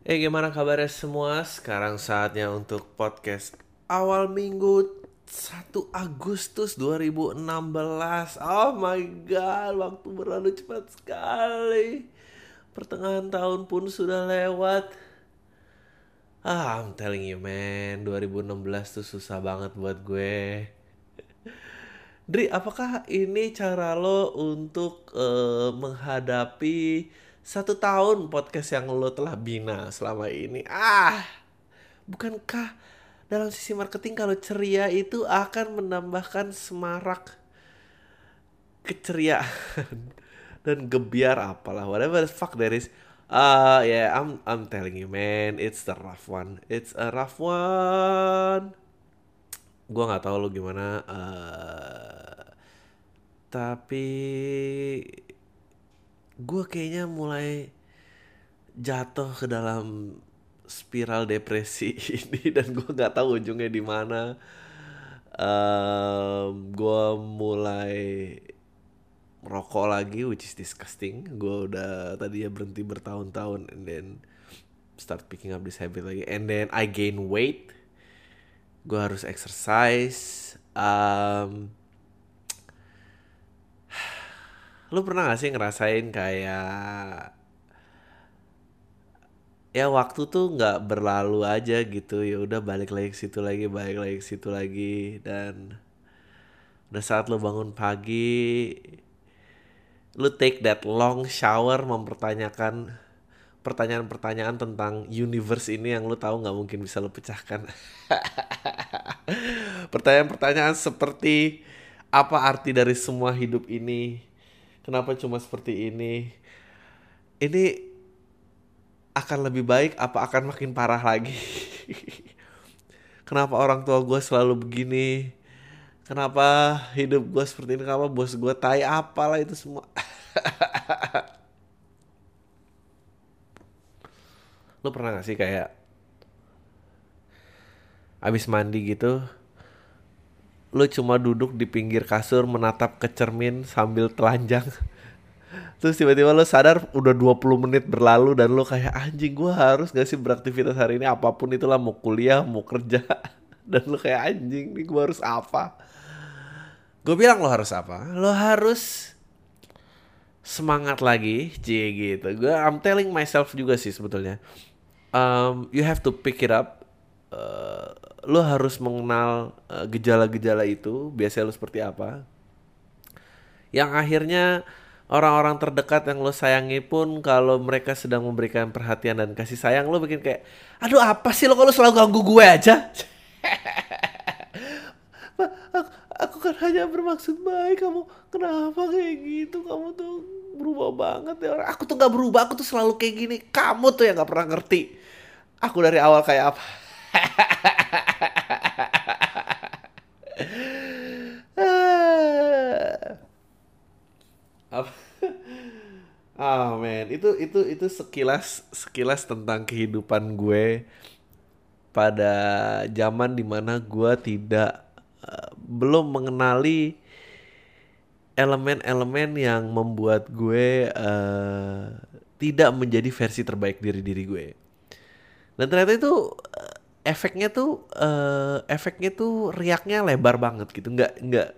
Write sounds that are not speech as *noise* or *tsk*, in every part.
Eh gimana kabarnya semua? Sekarang saatnya untuk podcast awal minggu 1 Agustus 2016 Oh my god, waktu berlalu cepat sekali. Pertengahan tahun pun sudah lewat. Ah, I'm telling you man, 2016 tuh susah banget buat gue. *laughs* Dri, apakah ini cara lo untuk eh, menghadapi satu tahun podcast yang lo telah bina selama ini? Ah, bukankah dalam sisi marketing kalau ceria itu akan menambahkan semarak keceriaan *laughs* dan gebiar apalah whatever the fuck there is. Uh, yeah, I'm I'm telling you man, it's the rough one. It's a rough one. Gua nggak tahu lo gimana. Uh, tapi gue kayaknya mulai jatuh ke dalam spiral depresi *laughs* ini dan gue nggak tahu ujungnya di mana. Um, gue mulai merokok lagi, which is disgusting. Gue udah tadi ya berhenti bertahun-tahun, and then start picking up this habit lagi, and then I gain weight. Gue harus exercise. Um, lu pernah gak sih ngerasain kayak ya waktu tuh nggak berlalu aja gitu ya udah balik lagi ke situ lagi balik lagi ke situ lagi dan udah saat lu bangun pagi lu take that long shower mempertanyakan pertanyaan-pertanyaan tentang universe ini yang lu tahu nggak mungkin bisa lu pecahkan. *laughs* Pertanyaan-pertanyaan seperti apa arti dari semua hidup ini kenapa cuma seperti ini? Ini akan lebih baik apa akan makin parah lagi? *laughs* Kenapa orang tua gue selalu begini? Kenapa hidup gue seperti ini? Kenapa bos gue tai? Apalah itu semua. *laughs* Lo pernah gak sih kayak abis mandi gitu lu cuma duduk di pinggir kasur menatap ke cermin sambil telanjang. *laughs* Terus tiba-tiba lu sadar udah 20 menit berlalu dan lu kayak anjing gua harus gak sih beraktivitas hari ini? Apa pun itulah mau kuliah mau kerja. *laughs* Dan lu kayak anjing nih gua harus apa? Gue bilang lo harus apa? Lo harus semangat lagi cie gitu. Gue I'm telling myself juga sih sebetulnya. Um, you have to pick it up uh, lo harus mengenal uh, gejala-gejala itu biasanya lo seperti apa. Yang akhirnya orang-orang terdekat yang lo sayangi pun kalau mereka sedang memberikan perhatian dan kasih sayang lo bikin kayak aduh apa sih lo? Kalau selalu ganggu gue aja? *laughs* Aku, aku kan hanya bermaksud baik. Kamu kenapa kayak gitu? Kamu tuh berubah banget ya orang. Aku tuh gak berubah. Aku tuh selalu kayak gini. Kamu tuh yang gak pernah ngerti. Aku dari awal kayak apa *laughs* ah oh, man itu itu itu sekilas sekilas tentang kehidupan gue pada zaman di mana gue tidak uh, belum mengenali elemen-elemen yang membuat gue uh, tidak menjadi versi terbaik diri diri gue. Dan ternyata itu uh, efeknya tuh uh, efeknya tuh riaknya lebar banget gitu. Nggak nggak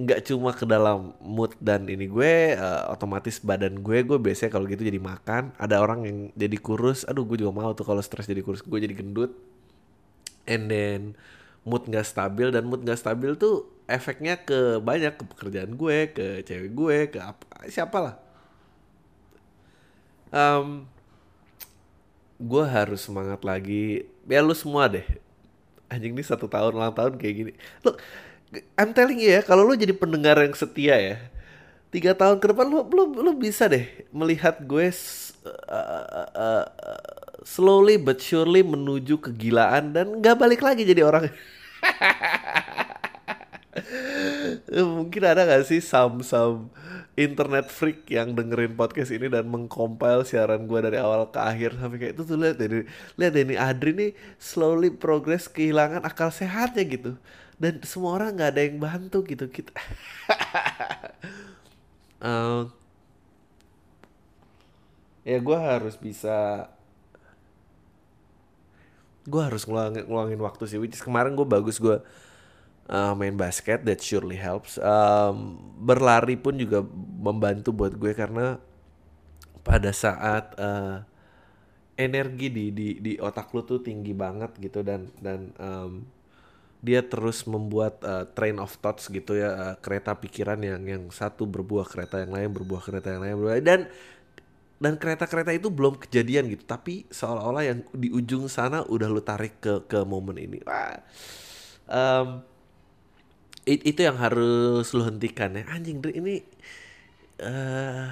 nggak cuma ke dalam mood dan ini gue uh, otomatis badan gue gue biasanya kalau gitu jadi makan. Ada orang yang jadi kurus aduh gue juga mau tuh kalau stres jadi kurus gue jadi gendut. And then mood nggak stabil dan mood nggak stabil tuh efeknya ke banyak ke pekerjaan gue ke cewek gue ke apa siapa lah. Um, gue harus semangat lagi. Ya lu semua deh. Anjing ini satu tahun ulang tahun kayak gini. Lu I'm telling you ya, kalau lu jadi pendengar yang setia ya, tiga tahun ke depan lu belum lu bisa deh melihat gue uh, uh, uh, slowly but surely menuju kegilaan dan nggak balik lagi jadi orang. *laughs* Mungkin ada gak sih sam-sam internet freak yang dengerin podcast ini dan mengcompile siaran gue dari awal ke akhir sampai kayak itu tuh lihat dari lihat ini Adri nih slowly progress kehilangan akal sehatnya gitu dan semua orang nggak ada yang bantu gitu. Kita *laughs* uh, ya gue harus bisa gue harus ngeluangin, ngeluangin waktu sih which is kemarin gue bagus gue uh, main basket that surely helps. Um, berlari pun juga membantu buat gue karena pada saat uh, energi di di di otak lu tuh tinggi banget gitu dan dan um, dia terus membuat uh, train of thoughts gitu ya uh, kereta pikiran yang yang satu berbuah kereta yang lain berbuah kereta yang lain berbuah dan dan kereta-kereta itu belum kejadian gitu. Tapi seolah-olah yang di ujung sana udah lu tarik ke ke momen ini. Wah, um, it, itu yang harus lu hentikan ya. Anjing ini uh,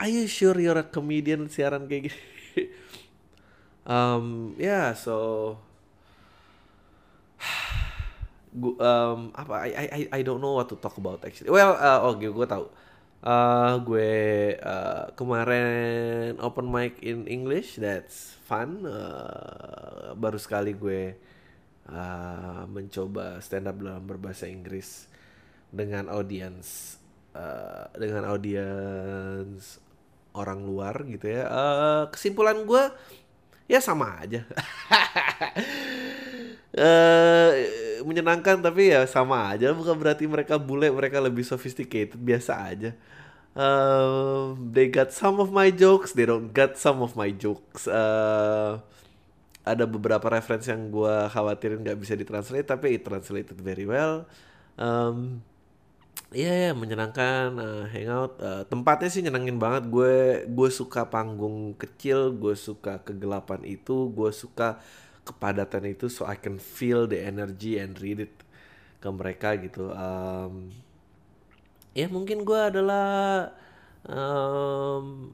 are you sure you're a comedian siaran kayak gini? *laughs* Um, ya yeah, so gua, um, apa I, I I don't know what to talk about actually. Well uh, oke okay, gue tahu. Uh, gue uh, kemarin open mic in English that's fun. Uh, baru sekali gue uh, mencoba stand up dalam berbahasa Inggris dengan audiens uh, dengan audiens orang luar gitu ya. Uh, kesimpulan gue ya sama aja. uh, *laughs* menyenangkan tapi ya sama aja. Bukan berarti mereka bule mereka lebih sophisticated biasa aja. Uh, they got some of my jokes they don't got some of my jokes. Uh, ada beberapa referensi yang gue khawatirin nggak bisa ditranslate tapi it translated very well. Um, Iya yeah, menyenangkan uh, hangout. Uh, tempatnya sih nyenengin banget. Gue gue suka panggung kecil gue suka kegelapan itu gue suka kepadatan itu so I can feel the energy and read it ke mereka gitu. Um, ya mungkin gue adalah um,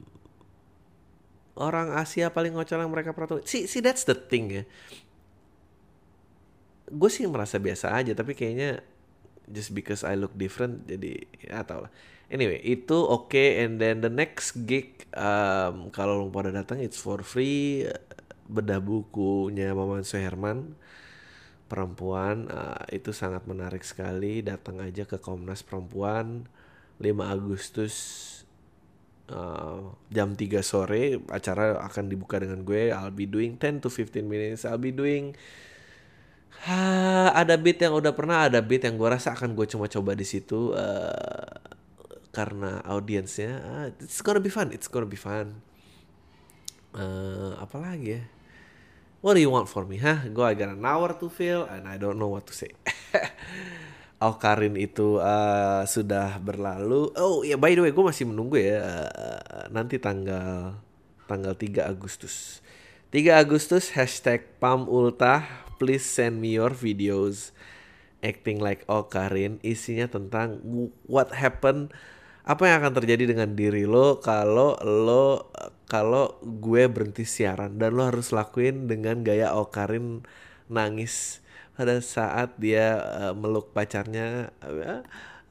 orang Asia paling ngocol yang mereka pernah si si that's the thing ya. Gue sih merasa biasa aja tapi kayaknya just because I look different jadi ya tau lah anyway itu oke okay. and then the next gig um, kalau lo pada datang it's for free bedah bukunya Maman Suherman perempuan uh, itu sangat menarik sekali datang aja ke Komnas Perempuan 5 Agustus uh, jam 3 sore acara akan dibuka dengan gue I'll be doing 10 to 15 minutes I'll be doing Ha, ada beat yang udah pernah, ada beat yang gue rasa akan gue cuma coba di situ uh, karena audiensnya. Uh, it's gonna be fun, it's gonna be fun. Uh, apa lagi ya? What do you want for me? Hah? Gue got an hour to fill and I don't know what to say. *laughs* oh Karin itu uh, sudah berlalu. Oh ya yeah, by the way, gue masih menunggu ya uh, nanti tanggal tanggal 3 Agustus. 3 Agustus hashtag Pam Ultah please send me your videos acting like oh Karin isinya tentang what happened. Apa yang akan terjadi dengan diri lo kalau lo kalau gue berhenti siaran dan lo harus lakuin dengan gaya oh Karin nangis pada saat dia uh, meluk pacarnya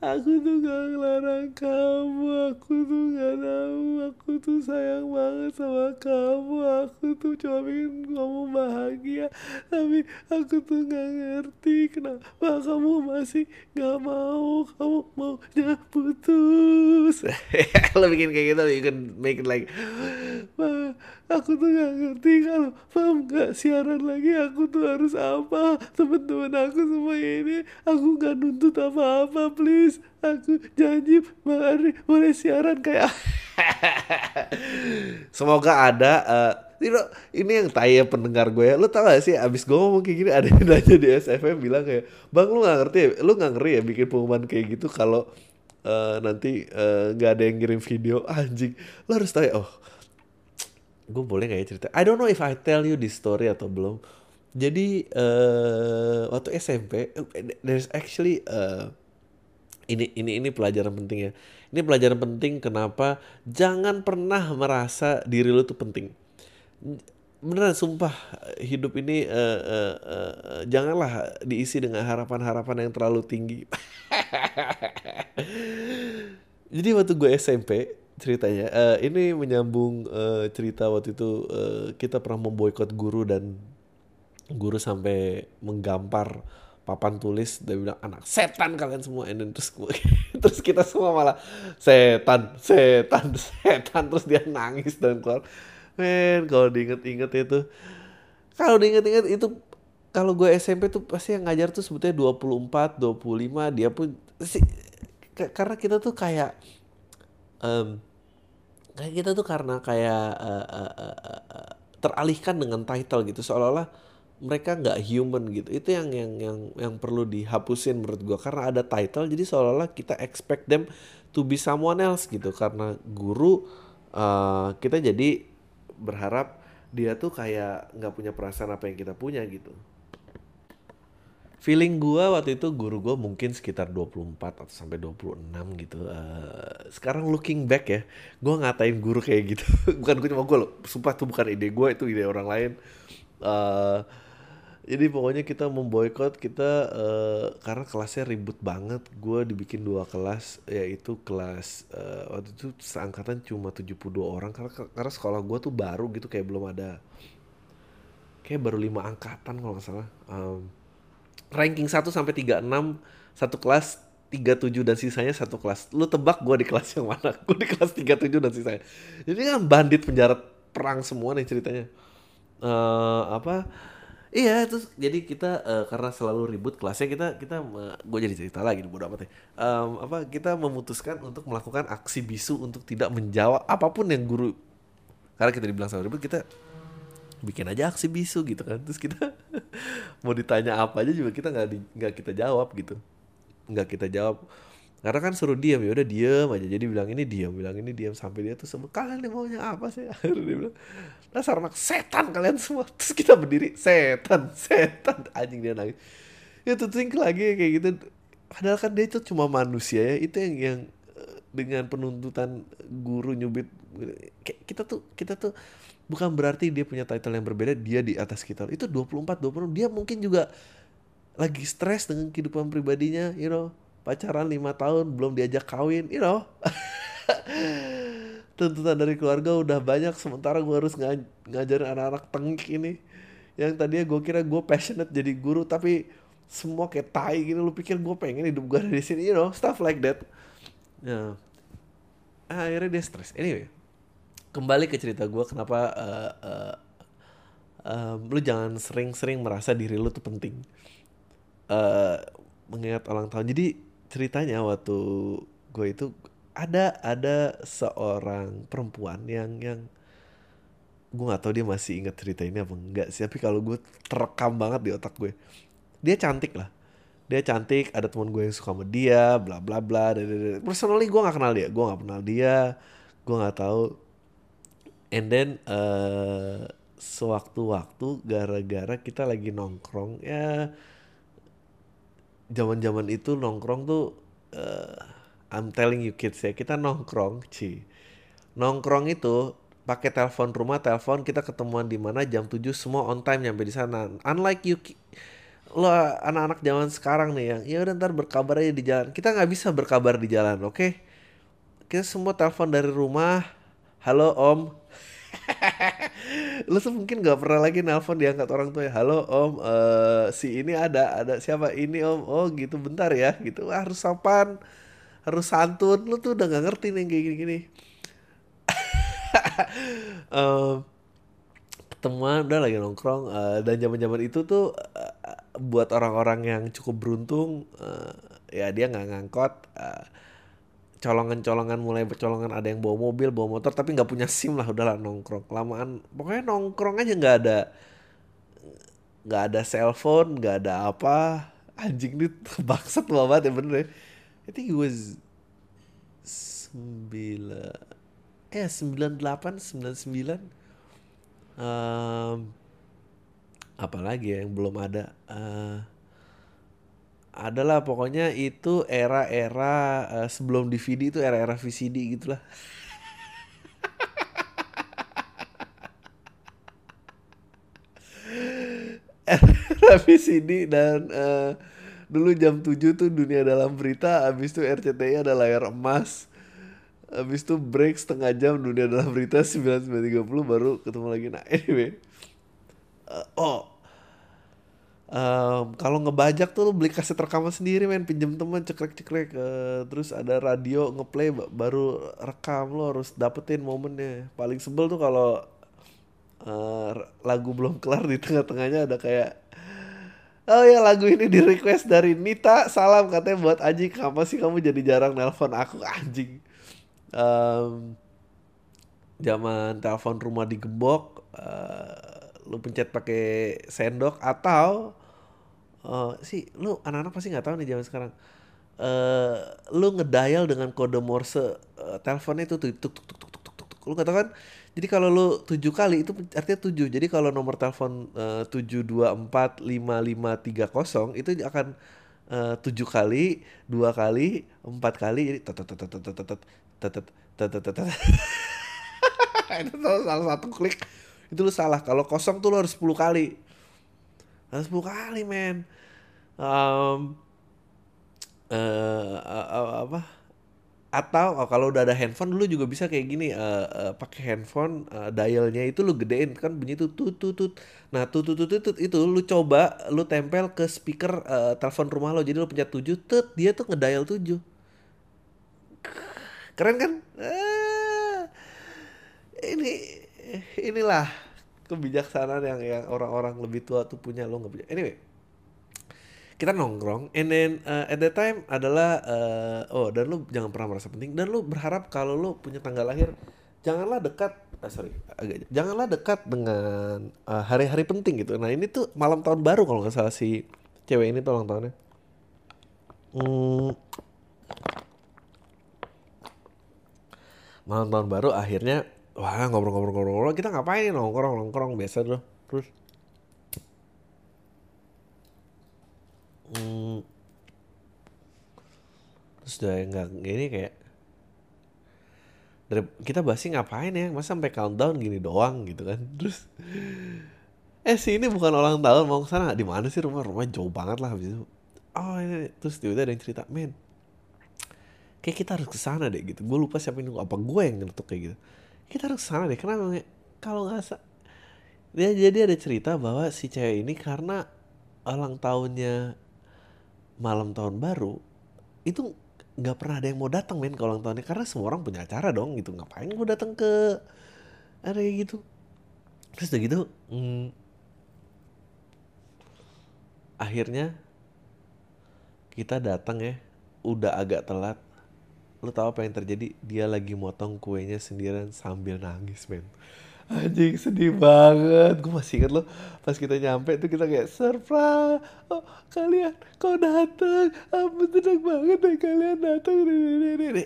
Aku tuh gak ngelarang kamu, aku tuh gak tahu, aku tuh sayang banget sama kamu, aku tuh cuma pengen kamu bahagia, tapi aku tuh gak ngerti kenapa kamu masih gak mau, kamu mau jangan putus. *laughs* Lo bikin kayak gitu, you can make it like, aku tuh gak ngerti kalau Pam gak siaran lagi, aku tuh harus apa, temen-temen aku semua ini, aku gak nuntut apa-apa, please. Aku janji mari boleh siaran kayak *laughs* semoga ada uh, ini yang tanya pendengar gue. Lu tau gak sih abis gue ngomong kayak gini ada yang nanya di SFM bilang kayak Bang lu gak ngerti ya? Lu gak ngeri ya bikin pengumuman kayak gitu kalau uh, nanti uh, gak ada yang ngirim video? Anjing. Lu harus tahu oh gue boleh gak ya cerita I don't know if I tell you this story atau belum jadi uh, waktu SMP there's actually uh, ini ini ini pelajaran penting ya. Ini pelajaran penting kenapa jangan pernah merasa diri lu tuh penting. Beneran sumpah hidup ini uh, uh, uh, janganlah diisi dengan harapan-harapan yang terlalu tinggi. *laughs* Jadi waktu gue SMP ceritanya. Uh, ini menyambung uh, cerita waktu itu uh, kita pernah memboikot guru dan guru sampai menggampar papan tulis. Dia bilang anak setan kalian semua. And then terus *laughs* terus kita semua malah setan setan *laughs* setan. Terus dia nangis dan keluar. Men kalau diinget-inget itu kalau diinget-inget itu kalau gue SMP tuh pasti yang ngajar tuh sebetulnya 24, 25 dia pun sih karena kita tuh kayak um, kayak kita tuh karena kayak uh, uh, uh, uh, teralihkan dengan title gitu seolah-olah mereka nggak human gitu. Itu yang yang yang yang perlu dihapusin menurut gue karena ada title jadi seolah-olah kita expect them to be someone else gitu. Karena guru uh, kita jadi berharap dia tuh kayak nggak punya perasaan apa yang kita punya gitu feeling gue waktu itu guru gue mungkin sekitar 24 atau sampai 26 gitu. Uh, sekarang looking back ya, gue ngatain guru kayak gitu. *laughs* bukan gue cuma gue loh, sumpah tuh bukan ide gue, itu ide orang lain. Uh, jadi pokoknya kita memboikot kita uh, karena kelasnya ribut banget. Gue dibikin dua kelas, yaitu kelas uh, waktu itu seangkatan cuma 72 orang karena karena sekolah gue tuh baru gitu kayak belum ada kayak baru lima angkatan kalau nggak salah. Um, ranking 1 sampai 36 satu kelas 37 dan sisanya satu kelas. Lu tebak gue di kelas yang mana? Gue di kelas 37 dan sisanya. Jadi kan bandit penjara perang semua nih ceritanya. Uh, apa? Iya itu jadi kita uh, karena selalu ribut kelasnya kita kita uh, gue jadi cerita lagi bodo amat ya. Um, apa kita memutuskan untuk melakukan aksi bisu untuk tidak menjawab apa pun yang guru karena kita dibilang selalu ribut kita bikin aja aksi bisu gitu kan. Terus kita *laughs* mau ditanya apa aja juga kita nggak nggak kita jawab gitu. Nggak kita jawab. Karena kan suruh diam ya udah diam aja. Jadi bilang ini diam bilang ini diam sampai dia tuh semua kalian nih maunya apa sih? *laughs* Akhirnya dia bilang dasar anak setan kalian semua. Terus kita berdiri setan setan. Anjing dia nangis. Ya tuh think lagi kayak gitu. Padahal kan dia itu cuma manusia ya. Itu yang yang eh, dengan penuntutan guru nyubit kita tuh kita tuh bukan berarti dia punya title yang berbeda dia di atas kita. Itu 24 20 dia mungkin juga lagi stres dengan kehidupan pribadinya you know. Pacaran lima tahun belum diajak kawin you know. *laughs* Tuntutan dari keluarga udah banyak sementara gue harus ngaj ngajarin anak-anak tengik ini. Yang tadinya gue kira gue passionate jadi guru tapi semua kayak tai gini. Lu pikir gue pengen hidup gue di sini you know stuff like that. Ya. Akhirnya dia stres. Anyway kembali ke cerita gue kenapa uh, uh, uh, lu jangan sering-sering merasa diri lu tuh penting. Uh, mengingat ulang tahun. Jadi ceritanya waktu gue itu ada ada seorang perempuan yang yang gue nggak tahu dia masih ingat cerita ini apa enggak sih tapi kalau gue terekam banget di otak gue dia cantik lah. Dia cantik ada teman gue yang suka sama dia bla bla bla personally gue nggak kenal dia. Gue nggak kenal dia. Gue nggak tahu and then uh, sewaktu-waktu gara-gara kita lagi nongkrong ya zaman-zaman itu nongkrong tuh uh, I'm telling you kids ya kita nongkrong ci. Nongkrong itu pakai telepon rumah telepon kita ketemuan di mana jam 7 semua on time nyampe di sana. Unlike you lo anak-anak zaman sekarang nih yang ya udah ntar berkabar aja di jalan. Kita nggak bisa berkabar di jalan oke? Okay? kita semua telepon dari rumah halo om *laughs* lu tuh mungkin gak pernah lagi nelpon diangkat orang tua ya halo om uh, si ini ada ada siapa ini om? Oh gitu bentar ya gitu. Wah, harus sopan harus santun. Lu tuh udah gak ngerti nih kayak gini gini um, ketemuan udah lagi nongkrong uh, dan zaman zaman itu tuh uh, buat orang-orang yang cukup beruntung uh, ya dia nggak ngangkot uh, colongan-colongan mulai bercolongan ada yang bawa mobil bawa motor tapi nggak punya sim lah udahlah nongkrong. Kelamaan pokoknya nongkrong aja nggak ada nggak ada cellphone nggak ada apa. Anjing ini *laughs* bangsat banget ya bener ya. I think it was sembilan eh sembilan delapan sembilan sembilan. Apalagi ya yang belum ada? Uh, adalah pokoknya itu era-era uh, sebelum DVD itu era-era VCD gitulah. *laughs* era VCD dan uh, dulu jam 7 tuh dunia dalam berita habis itu RCTI ada layar emas habis itu break setengah jam dunia dalam berita 9930 baru ketemu lagi nah anyway uh, oh um, kalau ngebajak tuh lu beli kaset rekaman sendiri main pinjem teman cekrek-cekrek. Uh, terus ada radio ngeplay baru rekam. Lo harus dapetin momennya. Paling sebel tuh kalau uh, lagu belum kelar di tengah-tengahnya ada kayak Oh ya lagu ini di request dari Nita. Salam katanya buat Aji Kenapa sih kamu jadi jarang nelpon aku anjing? Um, Zaman telepon rumah digembok uh, lu pencet pakai sendok atau uh, sih lu anak-anak pasti nggak tahu nih zaman sekarang. Uh, lu ngedial dengan kode Morse uh, teleponnya itu tuh tuk tuk tuk tuk tuk tuk. Lu katakan jadi kalau lu tujuh kali itu artinya tujuh. Jadi kalau nomor telepon tujuh dua empat lima lima tiga kosong itu akan tujuh kali, dua kali, empat kali. Jadi tetet tetet tetet tetet tetet tetet tetet. Itu salah satu klik itu lu salah. Kalau kosong tuh lu harus sepuluh kali. Harus sepuluh kali, men. Um, uh, uh, uh, apa? atau oh, kalau udah ada handphone dulu juga bisa kayak gini uh, uh, pakai handphone uh, dialnya itu lu gedein kan bunyi itu tut tut tut nah tut tut tut tut itu lu coba lu tempel ke speaker uh, telepon rumah lo jadi lu pencet tujuh tut dia tuh ngedial tujuh keren kan ini inilah kebijaksanaan yang yang orang-orang lebih tua tuh punya lo nggak punya. Anyway kita nongkrong and then uh, at that time adalah uh, oh dan lu jangan pernah merasa penting dan lu berharap kalau lu punya tanggal lahir janganlah dekat uh, sorry agak janganlah dekat dengan hari-hari uh, penting gitu. Nah ini tuh malam tahun baru kalau nggak salah si cewek ini tuh ulang tahunnya. Hmm, malam tahun baru akhirnya wah ngobrol-ngobrol-ngobrol kita ngapain? Nongkrong nongkrong biasa tuh. Terus? Hmm, terus udah nggak gini kayak dari kita bahasnya ngapain ya? Masa sampai countdown gini doang gitu kan? Terus eh sih ini bukan ulang tahun mau ke sana di mana sih rumah? Rumah jauh banget lah habis itu. Oh ini terus tiba-tiba ada yang cerita men kayak kita harus ke sana deh gitu. Gue lupa siapa yang apa gue yang ngetuk kayak gitu kita harus ke sana deh. Kenapa? Kalau nggak sa dia jadi ada cerita bahwa si cewek ini karena ulang tahunnya malam tahun baru itu nggak pernah ada yang mau datang men kalau ulang tahunnya. Karena semua orang punya acara dong gitu. Ngapain gue datang ke ada gitu? Terus udah gitu hmm, akhirnya kita datang ya. Udah agak telat lu tahu apa yang terjadi? Dia lagi motong kuenya sendirian sambil nangis men. Anjing sedih banget. Gue masih inget loh Pas kita nyampe tuh kita kayak Surprise! Oh kalian kok dateng? Ampun seneng banget deh kalian dateng.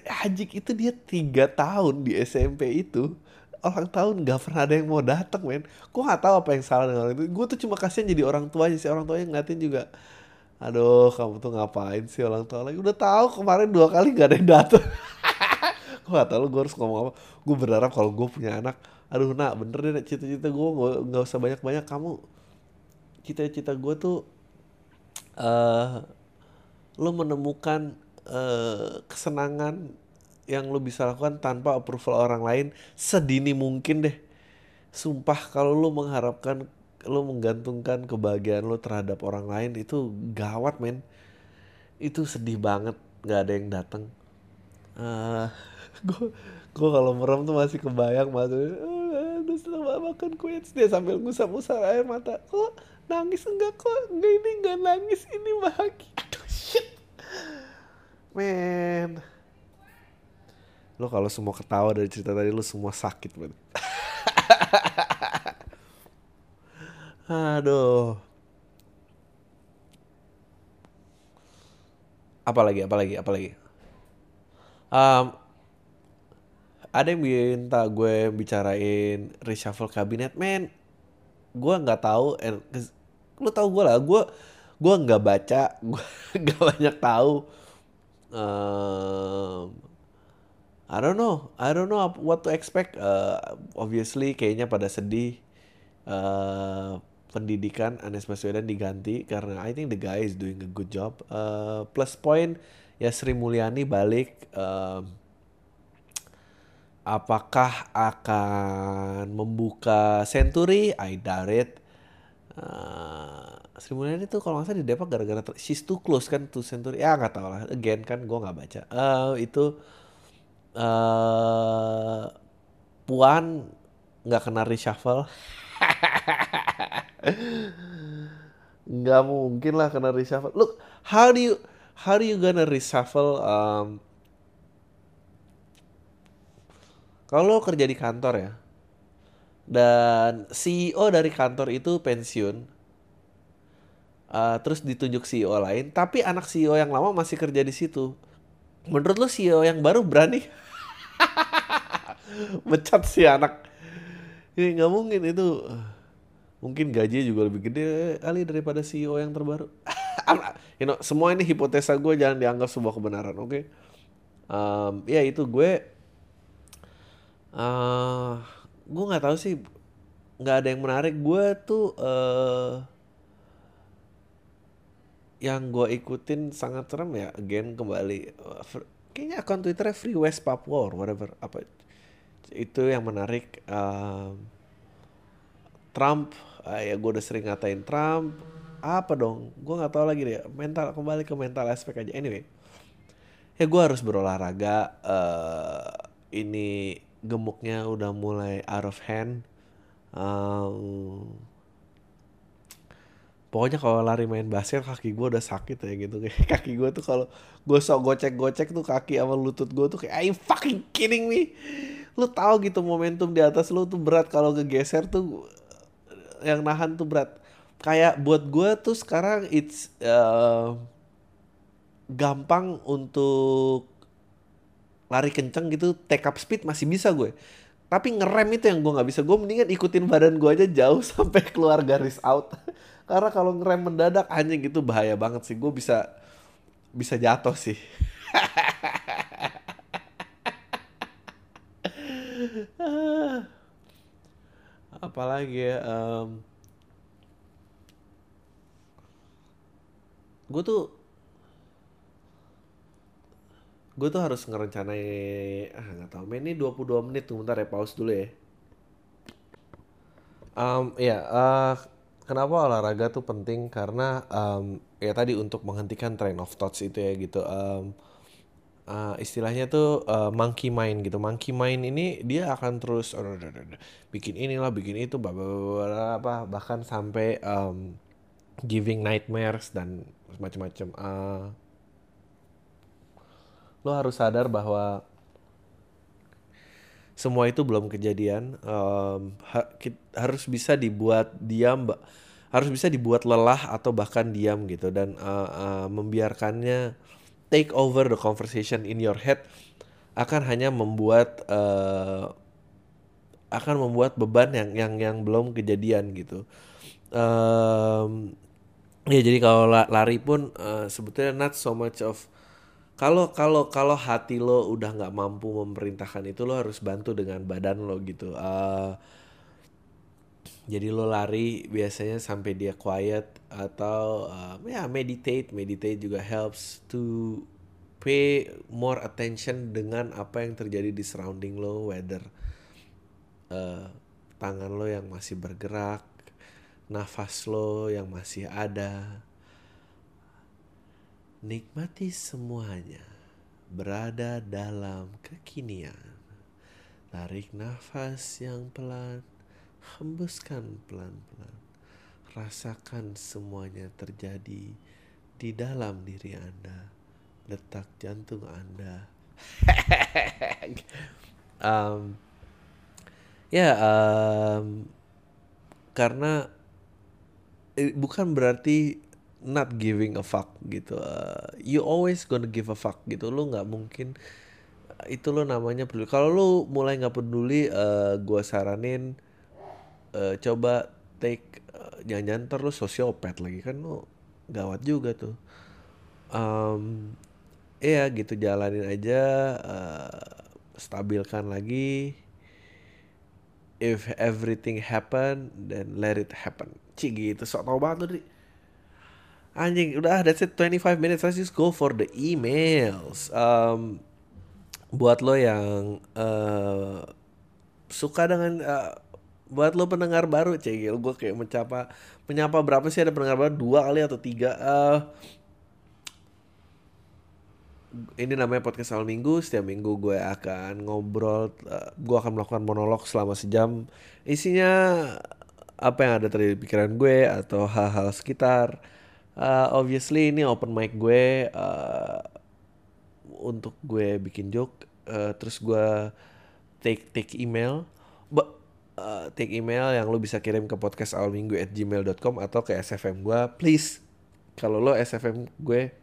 Anjing itu dia tiga tahun di SMP itu. Orang tahun gak pernah ada yang mau datang men. Gue gak tahu apa yang salah dengan orang itu. Gue tuh cuma kasihan jadi orang tua aja sih. Orang tuanya ngeliatin juga Aduh kamu tuh ngapain sih orang tua? Lagi Udah tahu kemarin dua kali gak ada yang dateng. *laughs* Gue gak tau gue harus ngomong apa. Gue berharap kalau gue punya anak aduh nak bener deh cita-cita gue nggak usah banyak-banyak. Kamu cita-cita gue tuh uh, lo menemukan uh, kesenangan yang lo bisa lakukan tanpa approval orang lain sedini mungkin deh. Sumpah kalau lo mengharapkan lo menggantungkan kebahagiaan lo terhadap orang lain itu gawat men. Itu sedih banget nggak ada yang datang uh, *laughs* gue gue kalau merem tuh masih kebayang masih setelah makan kue dia sambil ngusap-ngusap air mata. Kok nangis enggak? Kok enggak ini enggak nangis ini bahagia. Aduh shit. Men. Lo kalau semua ketawa dari cerita tadi lo semua sakit men *laughs* aduh. Apa lagi apa lagi apa lagi um, ada yang minta gue bicarain reshuffle kabinet. Men gue nggak tahu lu tahu gue lah. Gue gue nggak baca *laughs* gue nggak banyak tahu. Um, I don't know I don't know what to expect. Uh, obviously kayaknya pada sedih. Uh, pendidikan Anies Baswedan diganti karena I think the guy is doing a good job uh, plus point ya Sri Mulyani balik uh, apakah akan membuka Century? I doubt it. Uh, Sri Mulyani tuh kalau nggak salah di Depok gara-gara she's too close kan to Century. Ya nggak tahu lah. Again kan gue nggak baca. Uh, itu uh, Puan nggak kena reshuffle *laughs* nggak mungkin lah kena reshuffle. Look how do you how do you gonna reshuffle um, kalau kerja di kantor ya dan CEO dari kantor itu pensiun uh, terus ditunjuk CEO lain tapi anak CEO yang lama masih kerja di situ. Menurut lo CEO yang baru berani? *laughs* Mecat si anak. Ini nggak mungkin itu mungkin gajinya juga lebih gede kali daripada CEO yang terbaru *laughs* you know semua ini hipotesa gue jangan dianggap sebuah kebenaran oke okay? um, ya itu gue uh, gue nggak tahu sih nggak ada yang menarik gue tuh uh, yang gue ikutin sangat serem ya again kembali kayaknya akun twitternya Free West Papua or whatever apa itu yang menarik uh, Trump uh, ya gue udah sering ngatain Trump. Apa dong? Gue nggak tahu lagi deh. Mental kembali ke mental aspek aja. Anyway ya gue harus berolahraga. Uh, ini gemuknya udah mulai out of hand. Um, pokoknya kalau lari main basket kaki gue udah sakit ya gitu. Kayak *laughs* kaki gue tuh kalau gue sok gocek gocek tuh kaki sama lutut gue tuh kayak you fucking kidding me? Lu tahu gitu momentum di atas lu tuh berat. Kalau kegeser tuh yang nahan tuh berat kayak buat gue tuh sekarang it's uh, gampang untuk lari kenceng gitu take up speed masih bisa gue. Tapi ngerem itu yang gue nggak bisa. Gue mendingan ikutin badan gue aja jauh *laughs* sampai keluar garis out. *laughs* Karena kalau ngerem mendadak anjing gitu bahaya banget sih. Gue bisa bisa jatuh sih *laughs* apalagi ya um, gue tuh gue tuh harus ngerencanai ah nggak tahu ini 22 menit tuh bentar ya pause dulu ya. Um, ya uh, kenapa olahraga tuh penting? Karena um, ya tadi untuk menghentikan train of thoughts itu ya gitu. Um, uh, istilahnya tuh uh, monkey mind gitu. Monkey mind ini dia akan terus bikin inilah bikin itu apa bahkan sampai um, giving nightmares dan macam-macam uh, lo harus sadar bahwa semua itu belum kejadian. Um, ha harus bisa dibuat diam harus bisa dibuat lelah atau bahkan diam gitu. Dan uh, uh, membiarkannya take over the conversation in your head akan hanya membuat uh, akan membuat beban yang yang yang belum kejadian gitu. Um, ya jadi kalau lari pun uh, sebetulnya not so much of kalau kalau kalau hati lo udah nggak mampu memerintahkan itu lo harus bantu dengan badan lo gitu. Uh, jadi lo lari biasanya sampai dia quiet atau uh, ya meditate meditate juga helps to pay more attention dengan apa yang terjadi di surrounding lo whether uh, tangan lo yang masih bergerak nafas lo yang masih ada. Nikmati semuanya berada dalam kekinian. Tarik nafas yang pelan, hembuskan pelan-pelan. Rasakan semuanya terjadi di dalam diri Anda, detak jantung Anda. *laughs* um, ya, um, karena Eh, bukan berarti not giving a fuck gitu. Uh, you always gonna give a fuck gitu. Lu nggak mungkin itu lo namanya peduli. Kalau lu mulai nggak peduli, uh, gua saranin uh, coba take uh, jangan-jangan terus sosiopat lagi kan lu gawat juga tuh. Um, iya gitu jalanin aja, uh, stabilkan lagi. If everything happen, then let it happen Cik gitu sok tau banget tuh Anjing udah that's it 25 minutes let's just go for the emails um, Buat lo yang uh, suka dengan uh, buat lo pendengar baru cegil gue kayak mencapa menyapa berapa sih ada pendengar baru dua kali atau tiga uh, ini namanya podcast awal minggu. Setiap minggu gue akan ngobrol, uh, gue akan melakukan monolog selama sejam. Isinya apa yang ada terjadi di pikiran gue atau hal-hal sekitar. Uh, obviously ini open mic gue uh, untuk gue bikin joke. Uh, terus gue take take email. Ba uh, take email yang lo bisa kirim ke podcast awal minggu at gmail.com atau ke SFM gue. Please, kalau lo SFM gue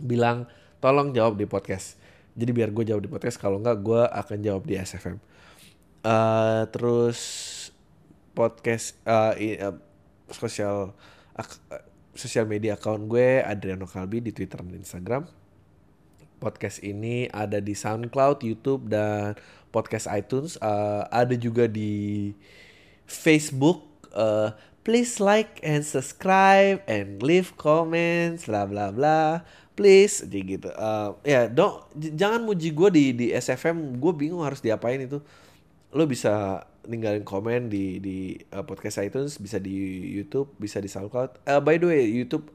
bilang tolong jawab di podcast. Jadi biar gue jawab di podcast, kalau enggak gue akan jawab di SFM. Uh, terus podcast uh, uh, sosial uh, sosial media account gue Adriano Kalbi di Twitter dan Instagram. Podcast ini ada di SoundCloud, YouTube dan podcast iTunes. Uh, ada juga di Facebook. Uh, please like and subscribe and leave comments, bla bla bla. Please jadi gitu. Uh, ya dong jangan muji gue di di SFM gue bingung harus diapain itu. Lo bisa ninggalin komen di di uh, podcast iTunes bisa di YouTube bisa di SoundCloud. Uh, by the way YouTube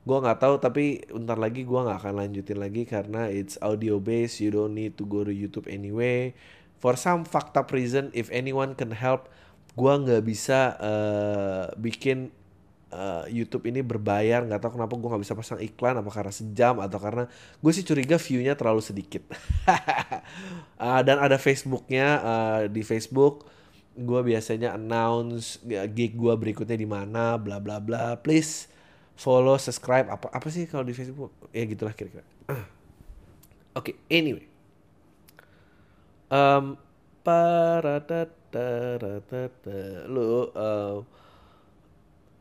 gue nggak tahu tapi ntar lagi gue nggak akan lanjutin lagi karena it's audio based you don't need to go to YouTube anyway. For some fucked up reason if anyone can help gue nggak bisa uh, bikin uh, YouTube ini berbayar. Nggak tahu kenapa gue nggak bisa pasang iklan apa karena sejam atau karena gue sih curiga viewnya terlalu sedikit. Uh, *laughs* dan ada Facebooknya uh, di Facebook gue biasanya announce gig gue berikutnya di mana bla bla bla. Please follow subscribe apa apa sih kalau di Facebook ya gitulah kira-kira *clears throat* oke okay, anyway um, para lu uh,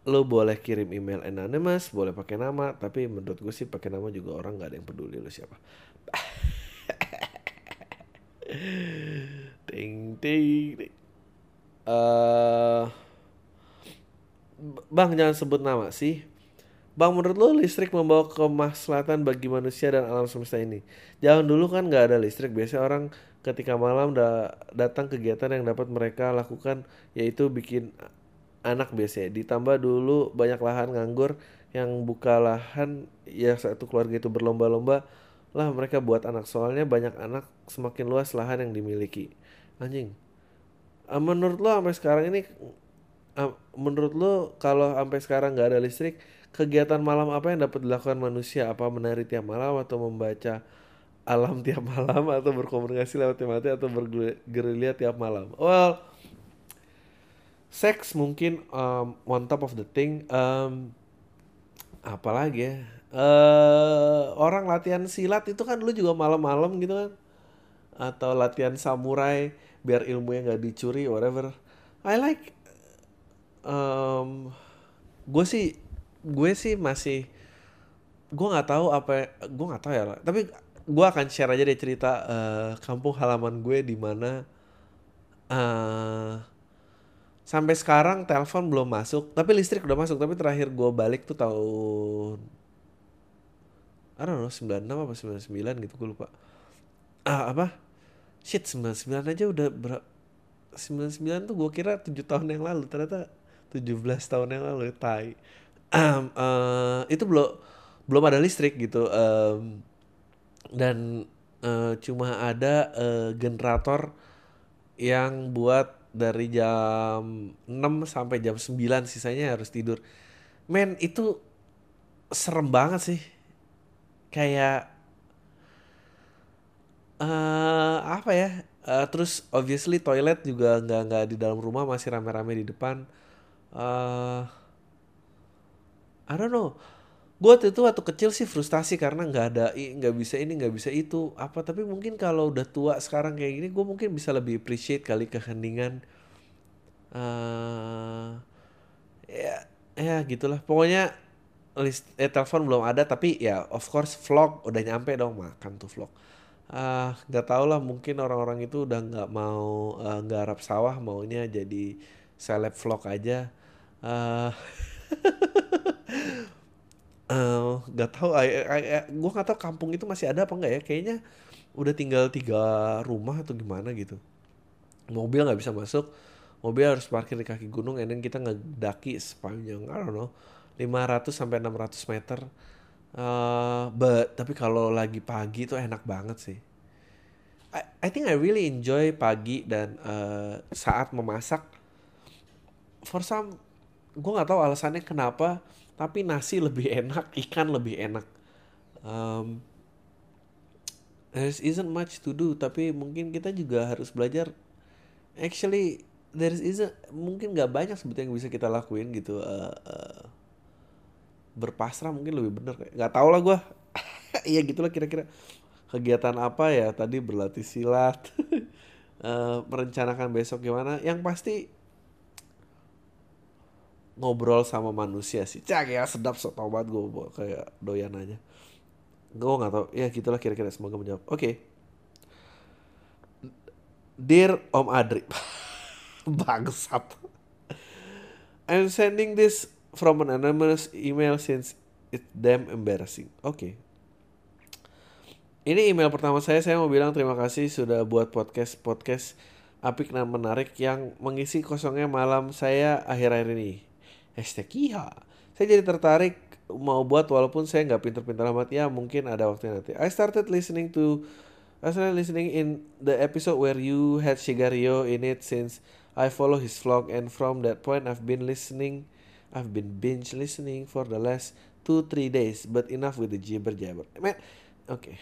lo boleh kirim email anonymous, boleh pakai nama, tapi menurut gue sih pakai nama juga orang nggak ada yang peduli lo siapa. *laughs* ting ting. ting. Uh, bang jangan sebut nama sih. Bang menurut lo listrik membawa kemaslahatan bagi manusia dan alam semesta ini? Jangan dulu kan nggak ada listrik. Biasanya orang ketika malam da datang kegiatan yang dapat mereka lakukan yaitu bikin anak biasanya ditambah dulu banyak lahan nganggur yang buka lahan ya satu keluarga itu berlomba-lomba lah mereka buat anak soalnya banyak anak semakin luas lahan yang dimiliki anjing ah, menurut lo sampai sekarang ini ah, menurut lo kalau sampai sekarang nggak ada listrik kegiatan malam apa yang dapat dilakukan manusia? Apa menari tiap malam atau membaca alam *laughs* tiap malam atau berkomunikasi lewat mati atau bergerilya tiap malam? Well seks mungkin um, one top of the thing um, apalagi ya? Uh, orang latihan silat itu kan lu juga malam-malam gitu kan? Atau latihan samurai biar ilmunya nggak dicuri whatever. I like um, gue sih gue sih masih gue nggak tahu apa gue nggak tahu ya tapi gue akan share aja deh cerita uh, kampung halaman gue di mana uh, sampai sekarang telepon belum masuk tapi listrik udah masuk tapi terakhir gue balik tuh tahun I don't know 96 apa 99 gitu gue lupa. Ah apa? Shit 99 aja udah ber 99 tuh gue kira 7 tahun yang lalu ternyata 17 tahun yang lalu tai um, uh, itu belum belum ada listrik gitu um, dan uh, cuma ada uh, generator yang buat dari jam 6 sampai jam 9 sisanya harus tidur. Men itu serem banget sih. Kayak uh, apa ya? Uh, terus obviously toilet juga nggak nggak di dalam rumah masih rame-rame di depan. Uh, I don't know. Gue waktu itu waktu kecil sih frustasi karena nggak ada nggak bisa ini nggak bisa itu. Apa tapi mungkin kalau udah tua sekarang kayak gini gue mungkin bisa lebih appreciate kali keheningan. Uh, ya ya gitulah. Pokoknya list eh, telepon belum ada tapi ya of course vlog udah nyampe dong makan tuh vlog. Ah uh, nggak tau lah mungkin orang-orang itu udah nggak mau uh, garap sawah maunya jadi seleb vlog aja. Uh, *laughs* uh, gak tahu gue gak tahu kampung itu masih ada apa enggak ya kayaknya udah tinggal tiga rumah atau gimana gitu mobil nggak bisa masuk mobil harus parkir di kaki gunung and then kita ngedaki sepanjang I don't know 500 sampai 600 meter Uh, but tapi kalau lagi pagi tuh enak banget sih. I, I think I really enjoy pagi dan uh, saat memasak. For some, gue nggak tahu alasannya kenapa, tapi nasi lebih enak, *laughs* ikan lebih enak. Um, there isn't much to do, tapi mungkin kita juga harus belajar. Actually, there isn't mungkin nggak banyak sebetulnya yang bisa kita lakuin gitu. Uh, uh, berpasrah mungkin lebih bener nggak tau lah gue *laughs* iya gitulah kira-kira kegiatan apa ya tadi berlatih silat uh, *laughs* merencanakan besok gimana yang pasti ngobrol sama manusia sih cak ya sedap so tau banget gue kayak doyan aja gue nggak tau ya gitulah kira-kira semoga menjawab oke okay. Dear Om Adri *laughs* Bangsat I'm sending this from an anonymous email since it's damn embarrassing. Oke. Okay. Ini email pertama saya, saya mau bilang terima kasih sudah buat podcast-podcast apik dan menarik yang mengisi kosongnya malam saya akhir-akhir ini. Hashtag iya. Saya jadi tertarik mau buat walaupun saya nggak pinter-pinter amat ya mungkin ada waktu nanti. I started listening to I started listening in the episode where you had Shigario in it since I follow his vlog and from that point I've been listening I've been binge listening for the last two three days, but enough with the jibber jabber. Man, okay.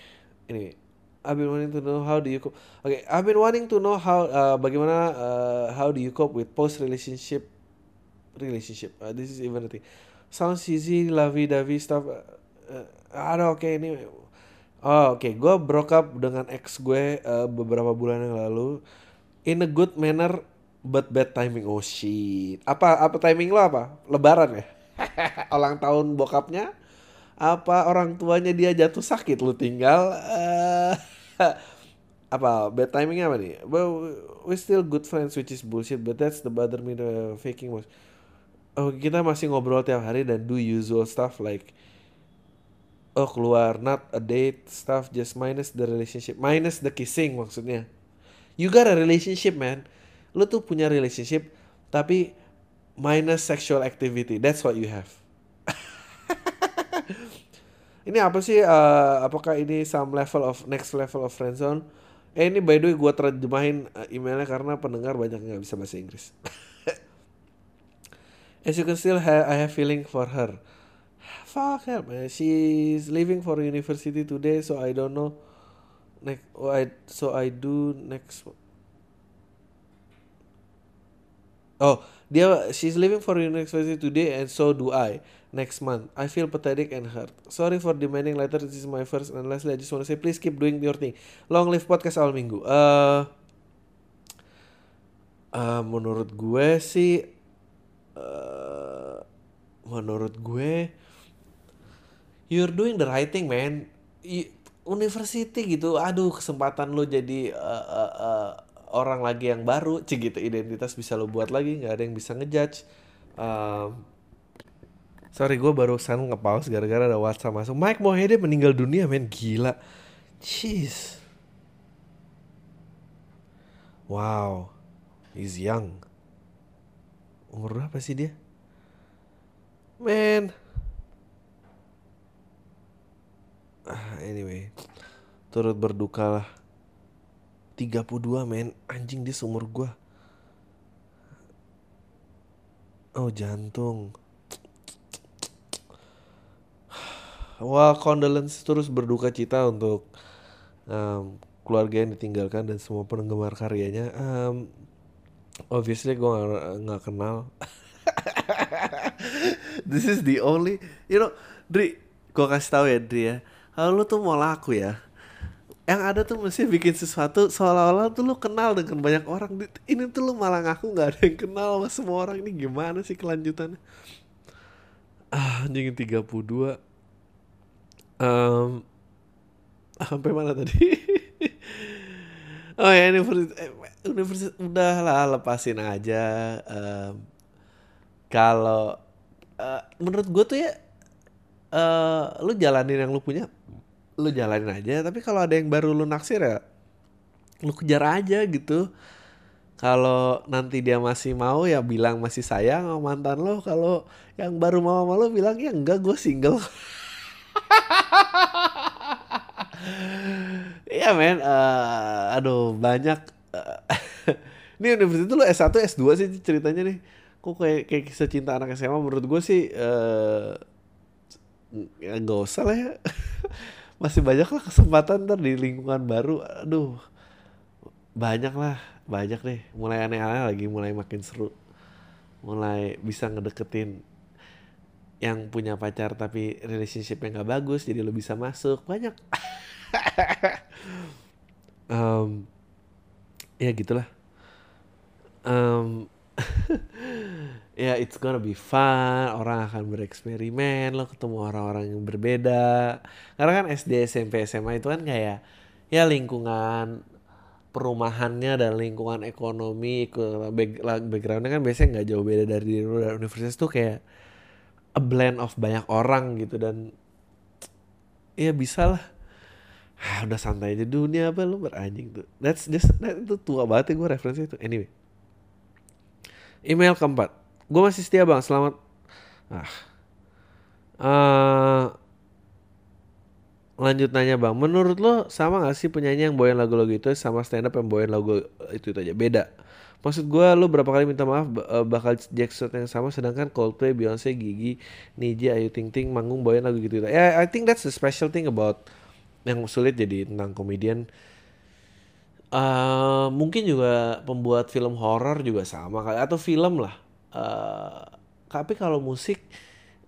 Anyway, I've been wanting to know how do you cope. Okay, I've been wanting to know how uh, bagaimana uh, how do you cope with post relationship relationship. Uh, this is even a thing. Sounds easy, lovey dovey stuff. Uh, uh, ada oke okay, ini. Oh oke, okay. gue broke up dengan ex gue uh, beberapa bulan yang lalu. In a good manner, but bad timing. Oh shit. Apa apa timing lo apa? Lebaran ya? *laughs* Ulang tahun bokapnya? Apa orang tuanya dia jatuh sakit lu tinggal? Uh, *laughs* apa bad timingnya apa nih? Well, we still good friends which is bullshit, but that's the bother me the faking was. Oh, kita masih ngobrol tiap hari dan do usual stuff like oh keluar not a date stuff just minus the relationship minus the kissing maksudnya. You got a relationship man. Lu tuh punya relationship tapi minus sexual activity. That's what you have. *laughs* Ini apa sih uh, apakah ini some level of next level of friendzone eh ini by the way gue terjemahin uh, emailnya karena pendengar banyak nggak bisa bahasa Inggris *laughs* as you can still have I have feeling for her fuck her man she's leaving for university today so I don't know next oh, I so I do next Oh, dia she's leaving for university today and so do I next month. I feel pathetic and hurt. Sorry for demanding later. This is my first and lastly I just want to say please keep doing your thing. Long live podcast awal minggu. Uh, uh, menurut gue sih uh, menurut gue you're doing the right thing man. university gitu. Aduh, kesempatan lo jadi uh, uh, uh, orang lagi yang baru cik gitu. Identitas bisa lo buat lagi nggak ada yang bisa ngejudge. Um, sorry gue barusan nge-pause gara-gara ada WhatsApp masuk. Mike Mohede meninggal dunia men. Gila. Cheese wow. He's young umur berapa sih dia? Men. Ah, anyway. Turut berduka lah. 32 men. Anjing dia seumur gua. Oh jantung. Wah condolence. Terus berduka cita untuk um, keluarga yang ditinggalkan dan semua penggemar karyanya. Um, obviously gue nggak kenal. *laughs* This is the only you know Dri gue kasih tahu ya Dri ya. Kalau lu tuh mau laku ya yang ada tuh mesti bikin sesuatu seolah-olah tuh lu kenal dengan banyak orang. Ini tuh lu malah ngaku nggak ada yang kenal sama semua orang. Ini gimana sih kelanjutannya? Ah anjing 32 um, sampai mana tadi oh ya universitas eh, universitas udah lah lepasin aja um, kalau uh, menurut gue tuh ya uh, lu jalanin yang lu punya lu jalanin aja tapi kalau ada yang baru lu naksir ya lu kejar aja gitu. Kalau nanti dia masih mau ya bilang masih sayang sama mantan lo kalau yang baru mau sama lo bilang ya enggak gue single *laughs* Iya men, uh, aduh banyak. Uh, *laughs* ini universitas itu lo S1, S2 sih ceritanya nih. Kok kayak kayak kisah cinta anak SMA menurut gue sih uh, ya gak usah lah ya. *laughs* Masih banyak lah kesempatan ntar di lingkungan baru. Aduh, banyak lah, banyak deh. Mulai aneh-aneh lagi, mulai makin seru. Mulai bisa ngedeketin yang punya pacar tapi relationshipnya nggak bagus jadi lo bisa masuk banyak *laughs* *laughs* um, ya gitulah. Um, *laughs* ya it's gonna be fun. Orang akan bereksperimen lo ketemu orang-orang yang berbeda. Karena kan SD SMP SMA itu kan kayak ya lingkungan perumahannya dan lingkungan ekonomi backgroundnya kan biasanya nggak jauh beda dari diri lo universitas tuh kayak a blend of banyak orang gitu. Dan ya bisa lah ah, *sighs* udah santai aja dunia apa lu beranjing tuh. That's just that, itu tua banget ya gue referensi itu. Anyway. Email keempat. Gue masih setia bang. Selamat. Ah. Uh, lanjut nanya bang. Menurut lo sama gak sih penyanyi yang bawain lagu-lagu itu sama stand up yang bawain lagu itu itu aja? Beda. Maksud gue lu berapa kali minta maaf uh, bakal Jackson yang sama sedangkan Coldplay, Beyonce, Gigi, Niji, Ayu Ting Ting manggung bawain lagu gitu. Ya, yeah, I think that's the special thing about yang sulit jadi tentang komedian. Uh, mungkin juga pembuat film horor juga sama kali atau film lah. Uh, tapi kalau musik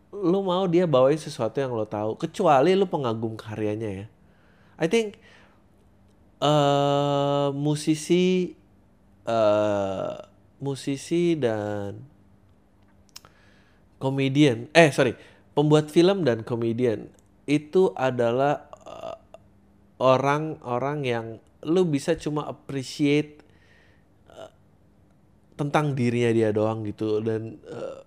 lu mau dia bawain sesuatu yang lo tahu kecuali lu pengagum karyanya ya. I think uh, musisi uh, musisi dan komedian eh sorry pembuat film dan komedian itu adalah orang-orang yang lu bisa cuma appreciate uh, tentang dirinya dia doang gitu. Dan uh,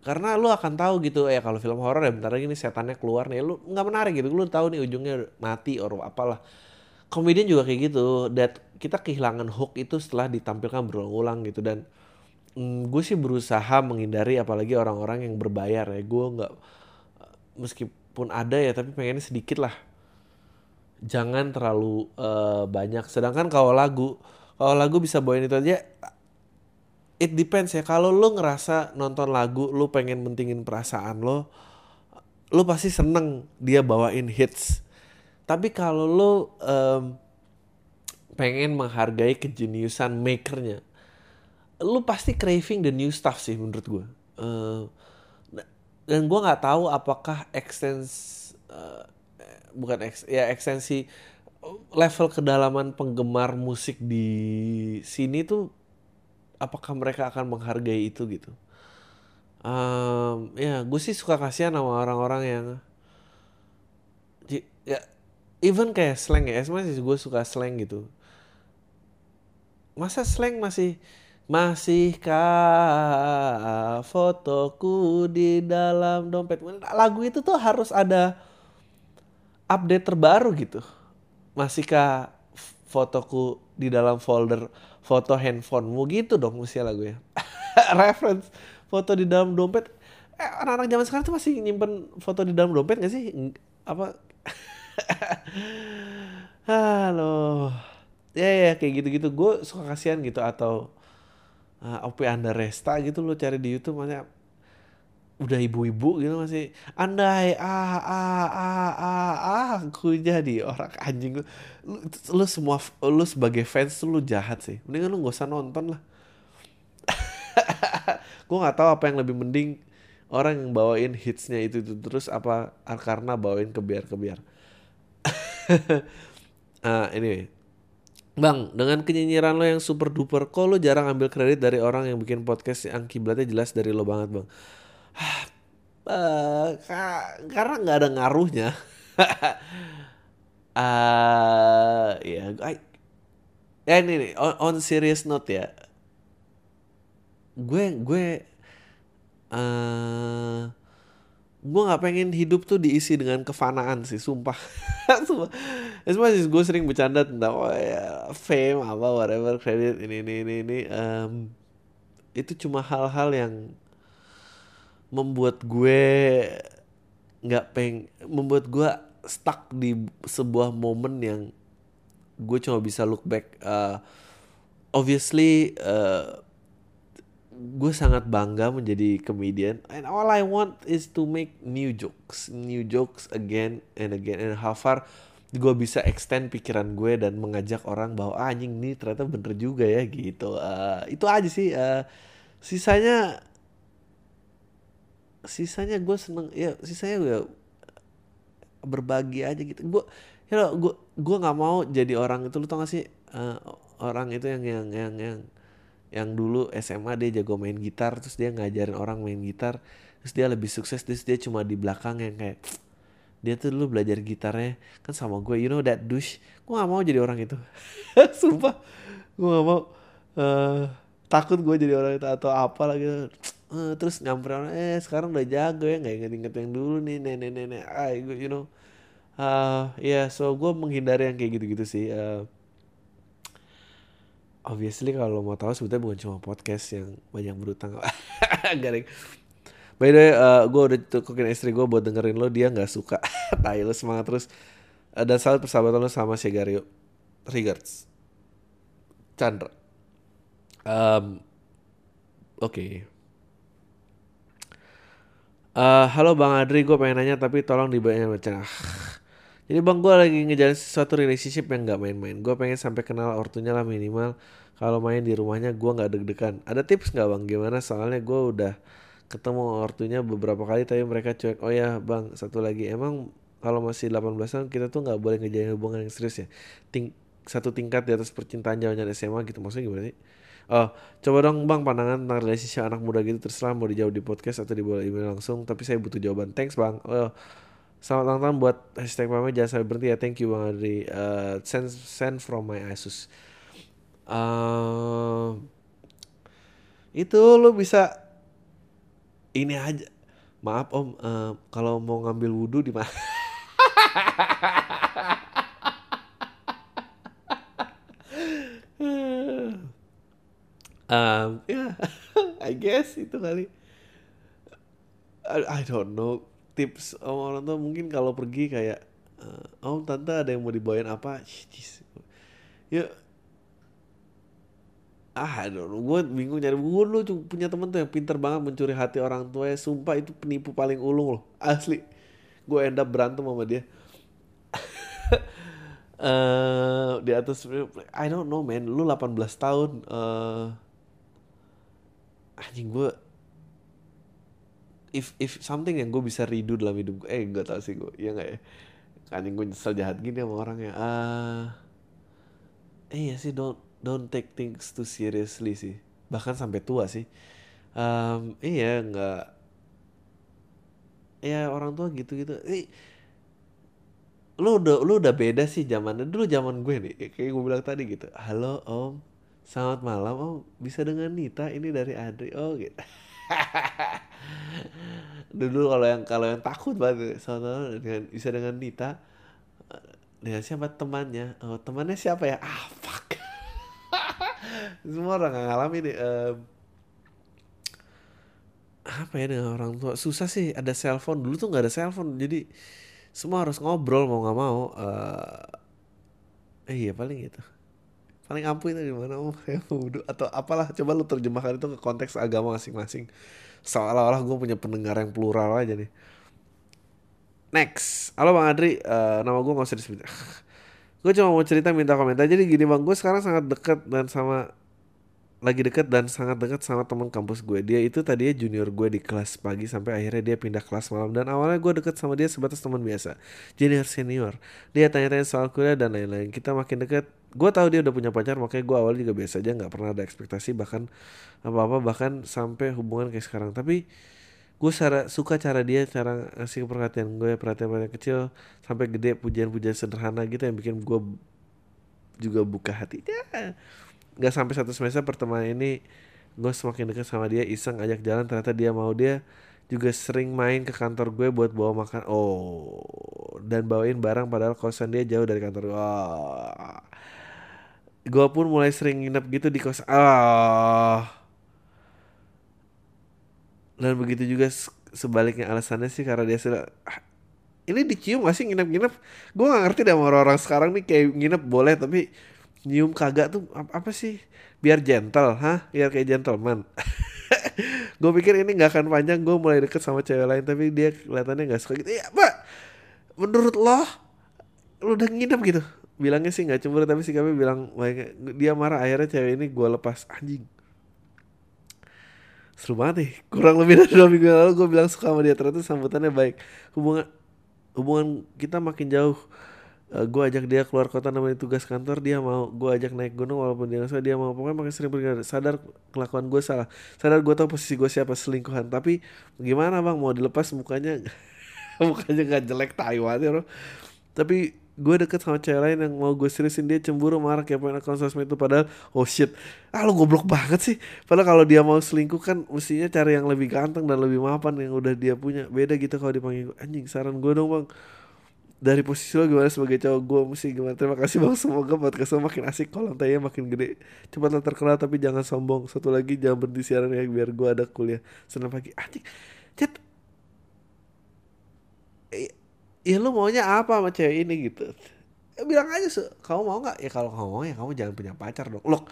karena lu akan tahu gitu ya kalau film horor ya bentar lagi nih setannya keluar nih. Lu nggak menarik gitu lu tahu nih ujungnya mati or apalah. Komedian juga kayak gitu that kita kehilangan hook itu setelah ditampilkan berulang-ulang gitu. Dan mm, gue sih berusaha menghindari apalagi orang-orang yang berbayar ya. Gue nggak meskipun ada ya tapi pengennya sedikit lah jangan terlalu uh, banyak. Sedangkan kalau lagu kalau lagu bisa bawain itu aja it depends ya. Kalau lo ngerasa nonton lagu lo pengen mentingin perasaan lo lo pasti seneng dia bawain hits. Tapi kalau lo um, pengen menghargai kejeniusan makernya, lo pasti craving the new stuff sih menurut gue. Uh, dan gue nggak tahu apakah extens uh, bukan ex, ya ekstensi level kedalaman penggemar musik di sini tuh apakah mereka akan menghargai itu gitu. Um, ya gue sih suka kasihan sama orang-orang yang ya even kayak slang ya masih gue suka slang gitu masa slang masih masihkah fotoku di dalam dompet lagu itu tuh harus ada update terbaru gitu. Masihkah fotoku di dalam folder foto handphonemu? Gitu dong mesti lagu ya. *laughs* Reference foto di dalam dompet. Eh, anak-anak zaman sekarang tuh masih nyimpen foto di dalam dompet gak sih? Apa? *laughs* Halo. Ya ya kayak gitu-gitu. Gue suka kasihan gitu atau uh, OP Anda Resta gitu lo cari di YouTube makanya udah ibu-ibu gitu masih andai ah ah ah ah ah aku jadi orang anjing. Lu, lu semua lu sebagai fans lu jahat sih. Mendingan lu gak usah nonton lah. *laughs* Gue nggak tahu apa yang lebih mending orang yang bawain hitsnya itu, itu terus apa karena bawain kebiar-kebiar. Uh, *laughs* anyway. Bang, dengan kenyinyiran lo yang super duper, kok lo jarang ambil kredit dari orang yang bikin podcast yang kiblatnya jelas dari lo banget bang? Uh, karena nggak ada ngaruhnya. uh, ya, I, ya ini nih, on, on serious note ya, gue gue uh, gue nggak pengen hidup tuh diisi dengan kefanaan sih sumpah. *laughs* Sumpah. Sih gue sering bercanda tentang oh ya fame apa whatever credit ini ini ini ini um, itu cuma hal-hal yang membuat gue nggak peng membuat gue stuck di sebuah momen yang gue cuma bisa look back uh, obviously uh, gue sangat bangga menjadi comedian. And all I want is to make new jokes new jokes again and again. And how far gue bisa extend pikiran gue dan mengajak orang bahwa ah, anjing ini ternyata bener juga ya gitu. Uh, itu aja sih. Uh, sisanya sisanya gue seneng ya sisanya gue berbagi aja gitu. Gue you know, gue gue nggak mau jadi orang itu lu tau gak sih uh, orang itu yang yang yang yang yang dulu SMA dia jago main gitar terus dia ngajarin orang main gitar terus dia lebih sukses terus dia cuma di belakang yang kayak *tsk* dia tuh dulu belajar gitarnya kan sama gue you know that douche? Gue gak mau jadi orang itu. *laughs* Sumpah gue gak mau uh, takut gue jadi orang itu atau apa lagi uh, terus nyamperin eh sekarang udah jago ya nggak inget-inget yang dulu nih nenek nenek ah you know. Uh, ya yeah, so gue menghindari yang kayak gitu-gitu sih. Uh, obviously kalau mau tahu sebetulnya bukan cuma podcast yang banyak berutang *laughs* garing by the way uh, gue udah tukerin istri gue buat dengerin lo dia nggak suka. *laughs* Tai lo semangat terus. Uh, dan salut persahabatan lo sama Shegario regards. Chandra. Um, oke. Uh, halo bang Adri gue pengen nanya tapi tolong dibayar macam jadi bang gue lagi ngejalan sesuatu relationship yang gak main-main. Gue pengen sampai kenal ortunya lah minimal. Kalau main di rumahnya gue gak deg-degan. Ada tips gak bang? Gimana? Soalnya gue udah ketemu ortunya beberapa kali tapi mereka cuek. Oh ya bang, satu lagi. Emang kalau masih 18 tahun kita tuh gak boleh ngejalin hubungan yang serius ya. Ting satu tingkat di atas percintaan jawaban SMA gitu. Maksudnya gimana sih? Oh, coba dong bang pandangan tentang relationship anak muda gitu terserah mau dijawab di podcast atau di bawah email langsung. Tapi saya butuh jawaban. Thanks bang. Oh, Selamat ulang tahun buat hashtag mama jangan sampai berhenti ya. Thank you Bang Adri. Uh, send, send from my Asus. Uh, itu lo bisa ini aja. Maaf Om, uh, kalau mau ngambil wudhu di mana? *laughs* um, ya, *laughs* yeah. *laughs* I guess itu kali. I, I don't know. Tips om orang tua mungkin kalau pergi kayak uh, om tante ada yang mau dibawain apa? Ya. Ah aduh gue bingung nyari. Gue lu punya temen tuh yang pinter banget mencuri hati orang tua. Ya sumpah itu penipu paling ulung loh. Asli. Gue end up berantem sama dia. Uh, *laughs* di atas I don't know man. Lu 18 tahun uh, anjing gue if if something yang gue bisa redo dalam hidup gue eh gak tau sih gue ya nggak ya? Anjing gue nyesel jahat gini sama orangnya. Ah uh, eh ya sih don't don't take things too seriously sih. Bahkan sampai tua sih. Um, iya nggak. Ya orang tua gitu gitu eh, lu udah lu udah beda sih zamannya. Dulu zaman gue nih kayak gue bilang tadi gitu. Halo om selamat malam. Om bisa dengan Nita? Ini dari Adri oh gitu. *laughs* Dulu kalau yang kalau yang takut banget soalnya dengan bisa dengan Nita. Dengan siapa? Temannya. Oh temannya siapa ya? Ah fuck. *laughs* Semua orang ngalamin nih um, apa ya dengan orang tua? Susah sih ada cellphone dulu tuh nggak ada cellphone jadi semua harus ngobrol mau nggak mau. Uh, eh iya paling gitu paling ampuh itu gimana? Oh ya wudhu atau apalah. Coba lu terjemahkan itu ke konteks agama masing-masing. Seolah-olah gue punya pendengar yang plural aja nih. Next. Halo bang Adri. Uh, nama gue nggak usah disebut. *laughs* Gue cuma mau cerita minta komentar. Jadi gini bang gue sekarang sangat dekat dan sama lagi deket dan sangat dekat sama teman kampus gue. Dia itu tadinya junior gue di kelas pagi sampai akhirnya dia pindah kelas malam. Dan awalnya gue deket sama dia sebatas teman biasa, junior senior. Dia tanya-tanya soal kuliah dan lain-lain. Kita makin deket. Gue tahu dia udah punya pacar, makanya gue awalnya juga biasa aja, nggak pernah ada ekspektasi bahkan apa-apa bahkan sampai hubungan kayak sekarang. Tapi gue cara, suka cara dia cara ngasih perhatian gue perhatian perhatian kecil sampai gede pujian-pujian sederhana gitu yang bikin gue juga buka hati ya nggak sampai satu semester pertemanan ini gue semakin dekat sama dia iseng ajak jalan ternyata dia mau dia juga sering main ke kantor gue buat bawa makan oh dan bawain barang padahal kosan dia jauh dari kantor gue oh. Gue pun mulai sering nginep gitu di kos. Ah. Oh. dan begitu juga sebaliknya alasannya sih karena dia sudah ini dicium gak sih nginep-nginep? Gue gak ngerti deh sama orang-orang sekarang nih kayak nginep boleh tapi nyium kagak tuh apa, apa sih? Biar gentle hah? Biar kayak gentleman. *laughs* Gue pikir ini nggak akan panjang gue mulai deket sama cewek lain tapi dia kelihatannya nggak suka gitu. Ya pak menurut lo lo udah nginep gitu bilangnya sih nggak cemburu tapi si kami bilang dia marah akhirnya cewek ini gue lepas. Anjing. Seru banget nih kurang lebih dari dua minggu lalu gue bilang suka sama dia ternyata sambutannya baik. Hubungan hubungan kita makin jauh. Uh, eh, gue ajak dia keluar kota namanya tugas kantor dia mau gue ajak naik gunung walaupun dia nggak dia mau. Pokoknya makin sering pergi. Sadar kelakuan gue salah. Sadar gue tahu posisi gue siapa selingkuhan. Tapi gimana bang? Mau dilepas mukanya *laughs* mukanya nggak jelek Taiwan ya tapi gue deket sama cewek lain yang mau gue seriusin dia cemburu marah kayak pengen akun sosmed itu padahal oh shit. Ah lo goblok banget sih. Padahal kalau dia mau selingkuh kan mestinya cari yang lebih ganteng dan lebih mapan yang udah dia punya. Beda gitu kalau dipanggil anjing saran gue dong bang. Dari posisi lo gimana sebagai cowok gue mesti gimana? Terima kasih bang. Semoga podcast lo makin asik kolam tanya makin gede. Cepatlah terkenal tapi jangan sombong. Satu lagi jangan berhenti siaran ya biar gue ada kuliah. Senang pagi. Anjing chat ya lu maunya apa sama cewek ini? Gitu. Ya, bilang aja kamu mau nggak? Ya kalau kamu mau ya kamu jangan punya pacar dong. Lo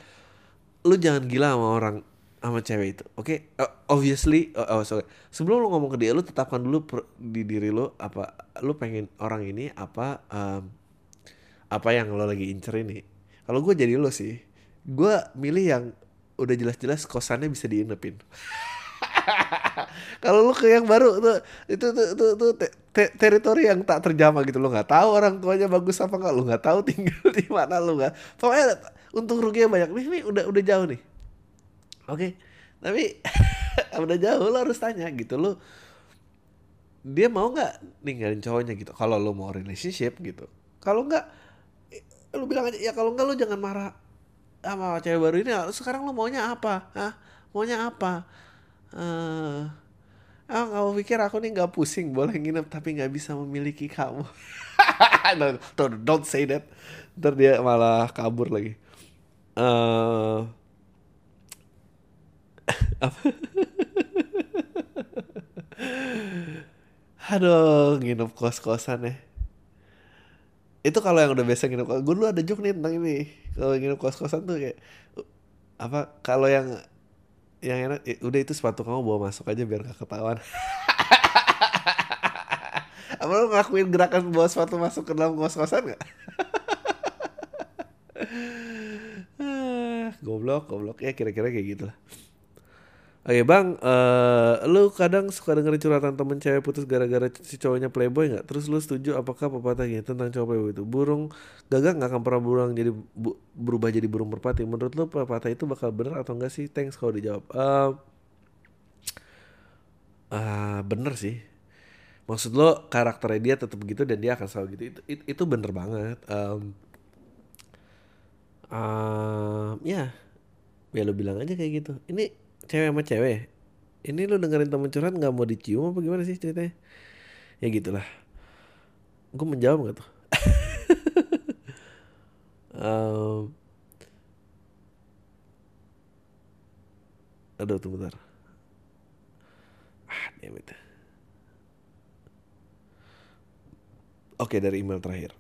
lu jangan gila sama orang sama cewek itu oke? Okay? uh, obviously uh, oh sorry. Sebelum lu ngomong ke dia lu tetapkan dulu per, di diri lu apa lu pengen orang ini apa um, apa yang lo lagi incer ini. Kalau gue jadi lo sih gue milih yang udah jelas-jelas kosannya bisa diinepin *laughs* *laughs* kalau lu ke yang baru tuh itu tuh tuh, tuh te, te, teritori yang tak terjamah gitu. Lu nggak tahu orang tuanya bagus apa nggak. Lu nggak tahu tinggal di mana lu nggak. Pokoknya untung ruginya banyak. Nih, nih udah udah jauh nih. Oke. Okay. tapi *laughs* udah jauh lo harus tanya gitu. Lu dia mau nggak ninggalin cowoknya gitu? Kalau lu mau relationship gitu. Kalau nggak lu bilang aja ya kalau nggak lu jangan marah sama cewek baru ini. Sekarang lu maunya apa? Hah? maunya apa uh, ah kamu pikir aku nih nggak pusing boleh nginep tapi nggak bisa memiliki kamu. *laughs* Don't, don't say that. Ntar dia malah kabur lagi. *laughs* Uh, *laughs* aduh nginep kos kosan ya. Itu kalau yang udah biasa nginep gue dulu ada joke nih tentang ini. Kalau nginep kos kosan tuh kayak apa kalau yang yang enak ya, udah itu sepatu kamu bawa masuk aja biar gak ketahuan. *laughs* Apa lu ngakuin gerakan bawa sepatu masuk ke dalam kos-kosan gak? *laughs* goblok goblok. Ya kira-kira kayak gitu lah Oke bang, uh, lu kadang suka dengerin curhatan temen cewek putus gara-gara si cowoknya playboy nggak? Terus lu setuju apakah pepatahnya tentang cowok playboy itu? Burung gagak nggak akan pernah burung jadi bu, berubah jadi burung merpati. Menurut lu pepatah itu bakal bener atau enggak sih? Thanks kalau dijawab. Uh, uh, bener sih. Maksud lo karakternya dia tetap gitu dan dia akan selalu gitu. Itu, itu, itu bener banget. Um, uh, ya, ya lo bilang aja kayak gitu. Ini cewek sama cewek. Ini lu dengerin temen curhat nggak mau dicium apa gimana sih ceritanya? Ya gitulah. Gue menjawab gak tuh? *laughs* Um, aduh tunggu bentar. Ah damn it. Oke dari email terakhir.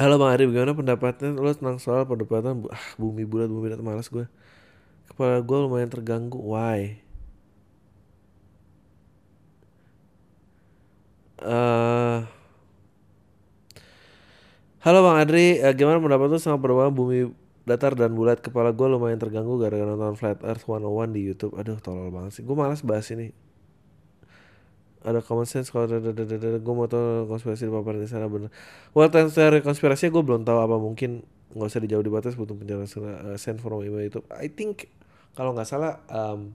Halo Bang Ari, bagaimana pendapatnya lo tentang soal perdebatan ah, bumi bulat bumi datar malas gue kepala gue lumayan terganggu why uh, Halo Bang Adri, uh, gimana pendapat lu sama perubahan bumi datar dan bulat? Kepala gue lumayan terganggu gara-gara nonton Flat Earth 101 di YouTube. Aduh, tolol banget sih. Gue malas bahas ini. Ada common sense kalau gue mau tahu konspirasi di paparan di sana bener. Well, teori konspirasi gue belum tahu apa mungkin nggak usah dijauh di batas butuh penjelasan uh, send from email itu. I think kalau nggak salah um,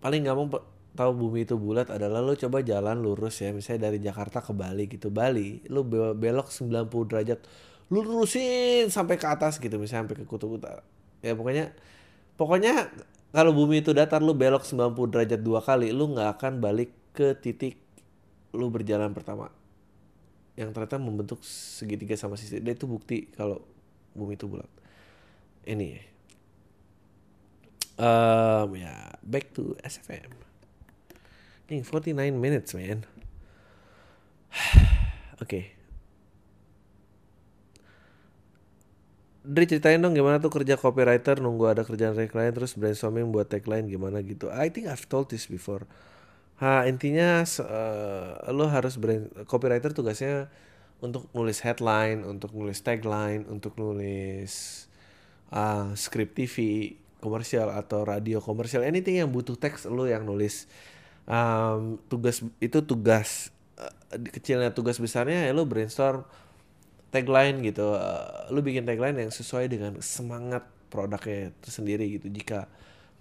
paling gampang tahu bumi itu bulat adalah lo coba jalan lurus ya misalnya dari Jakarta ke Bali gitu Bali lo belok 90 derajat lu lurusin sampai ke atas gitu misalnya sampai ke kutub utara ya pokoknya pokoknya kalau bumi itu datar lu belok 90 derajat dua kali lu nggak akan balik ke titik lu berjalan pertama yang ternyata membentuk segitiga sama sisi itu bukti kalau bumi itu bulat ini um, ya back to SFM Nih 49 minutes man. *sighs* Oke. Okay. Dri ceritain dong gimana tuh kerja copywriter nunggu ada kerjaan dari klien terus brainstorming buat tagline gimana gitu. I think I've told this before. Ha intinya uh, lo harus brain copywriter tugasnya untuk nulis headline, untuk nulis tagline, untuk nulis uh, script TV komersial atau radio komersial, anything yang butuh teks lo yang nulis. Um, tugas itu tugas uh, kecilnya tugas besarnya ya lo brainstorm tagline gitu uh, lu bikin tagline yang sesuai dengan semangat produknya tersendiri gitu. Jika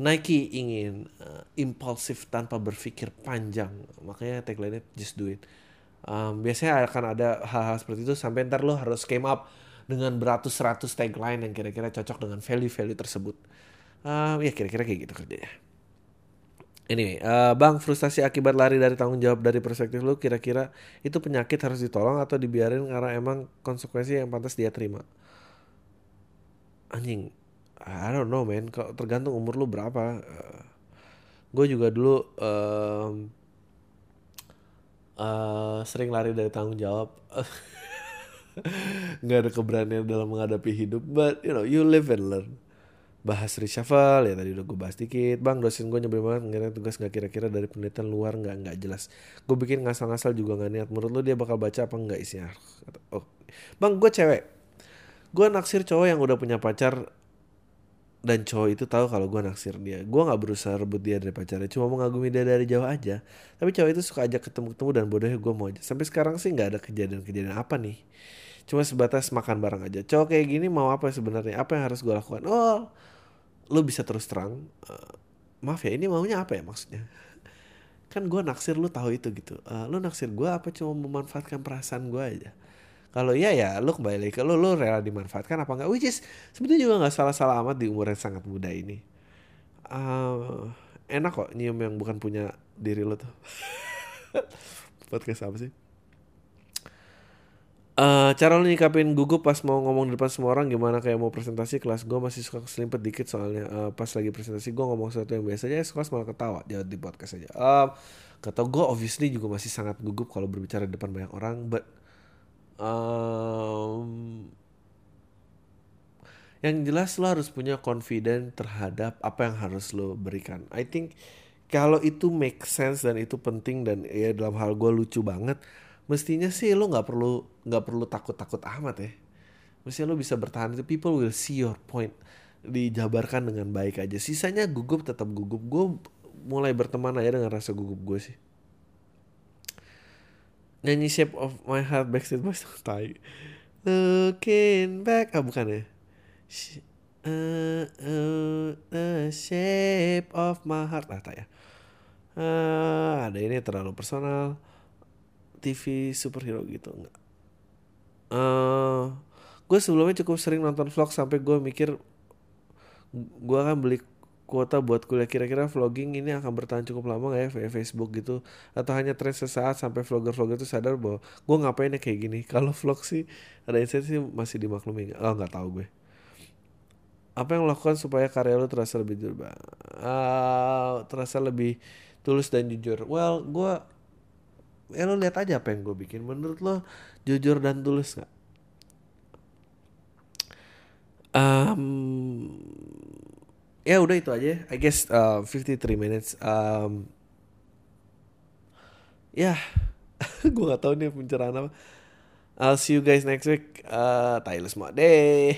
Nike ingin uh, impulsif tanpa berpikir panjang makanya tagline-nya just do it. Um, biasanya akan ada hal-hal seperti itu sampai ntar lo harus came up dengan beratus-ratus tagline yang kira-kira cocok dengan value-value tersebut. Um, ya kira-kira kayak gitu kerjanya Anyway, uh, Bang, frustasi akibat lari dari tanggung jawab dari perspektif lu kira-kira itu penyakit harus ditolong atau dibiarin karena emang konsekuensi yang pantas dia terima? Anjing, I don't know man, kok tergantung umur lu berapa. Uh, gue juga dulu um, uh, sering lari dari tanggung jawab. *laughs* Gak ada keberanian dalam menghadapi hidup, but you know, you live and learn bahas reshuffle ya tadi udah gue bahas dikit. Bang dosen gue nyebelin banget ngira tugas nggak kira-kira dari penelitian luar nggak nggak jelas. Gue bikin ngasal-ngasal juga nggak niat. Menurut lo dia bakal baca apa nggak isinya? Oh bang gue cewek. Gue naksir cowok yang udah punya pacar dan cowok itu tahu kalau gue naksir dia. Gue nggak berusaha rebut dia dari pacarnya cuma mengagumi dia dari jauh aja. Tapi cowok itu suka ajak ketemu-ketemu dan bodohnya gue mau aja. Sampai sekarang sih nggak ada kejadian-kejadian apa nih. Cuma sebatas makan bareng aja. Cowok kayak gini mau apa sebenarnya? Apa yang harus gue lakukan? Oh lu bisa terus terang uh, maaf ya ini maunya apa ya maksudnya? Kan gue naksir lu tahu itu gitu. Uh, lu naksir gue apa cuma memanfaatkan perasaan gue aja? Kalau iya ya lu kembali ke lu lu rela dimanfaatkan apa enggak? Which is sebetulnya juga nggak salah-salah amat di umur yang sangat muda ini. Uh, enak kok nyium yang bukan punya diri lo tuh. *laughs* Podcast apa sih Uh, cara lo nyikapin gugup pas mau ngomong di depan semua orang gimana? Kayak mau presentasi kelas gue masih suka selimpet dikit soalnya uh, pas lagi presentasi gue ngomong sesuatu yang biasa aja kelas malah ketawa jangan di podcast aja. Uh, kata gue obviously juga masih sangat gugup kalau berbicara di depan banyak orang but um, yang jelas lo harus punya confident terhadap apa yang harus lo berikan. I think kalau itu make sense dan itu penting dan ya dalam hal gue lucu banget mestinya sih lo nggak perlu nggak perlu takut takut amat ya. Mestinya lo bisa bertahan itu people will see your point. Dijabarkan dengan baik aja. Sisanya gugup tetap gugup. Gue mulai berteman aja dengan rasa gugup gue sih. Nyanyi shape of my heart backstreet boys. *laughs* Tai. Looking back. Ah bukan ya? Uh, uh, the shape of my heart. Ah tak ya. Uh, ada ini terlalu personal TV superhero gitu enggak. Uh, eh, gue sebelumnya cukup sering nonton vlog sampai gue mikir gue akan beli kuota buat kuliah. Kira-kira vlogging ini akan bertahan cukup lama gak ya via Facebook gitu? Atau hanya tren sesaat sampai vlogger-vlogger itu sadar bahwa gue ngapainnya kayak gini? *laughs* Kalau vlog sih ada insight sih masih dimaklumi oh nggak tahu gue. Apa yang lakukan supaya karya lo terasa lebih jujur uh, terasa lebih tulus dan jujur? Well gue ya lo lihat aja apa yang gue bikin. Menurut lo jujur dan tulus nggak? Um, ya udah itu aja. I guess uh, 53 minutes. Um, ya *laughs* yeah. gue gak tahu nih pencerahan apa. I'll see you guys next week. Uh, Taylor semua. Deh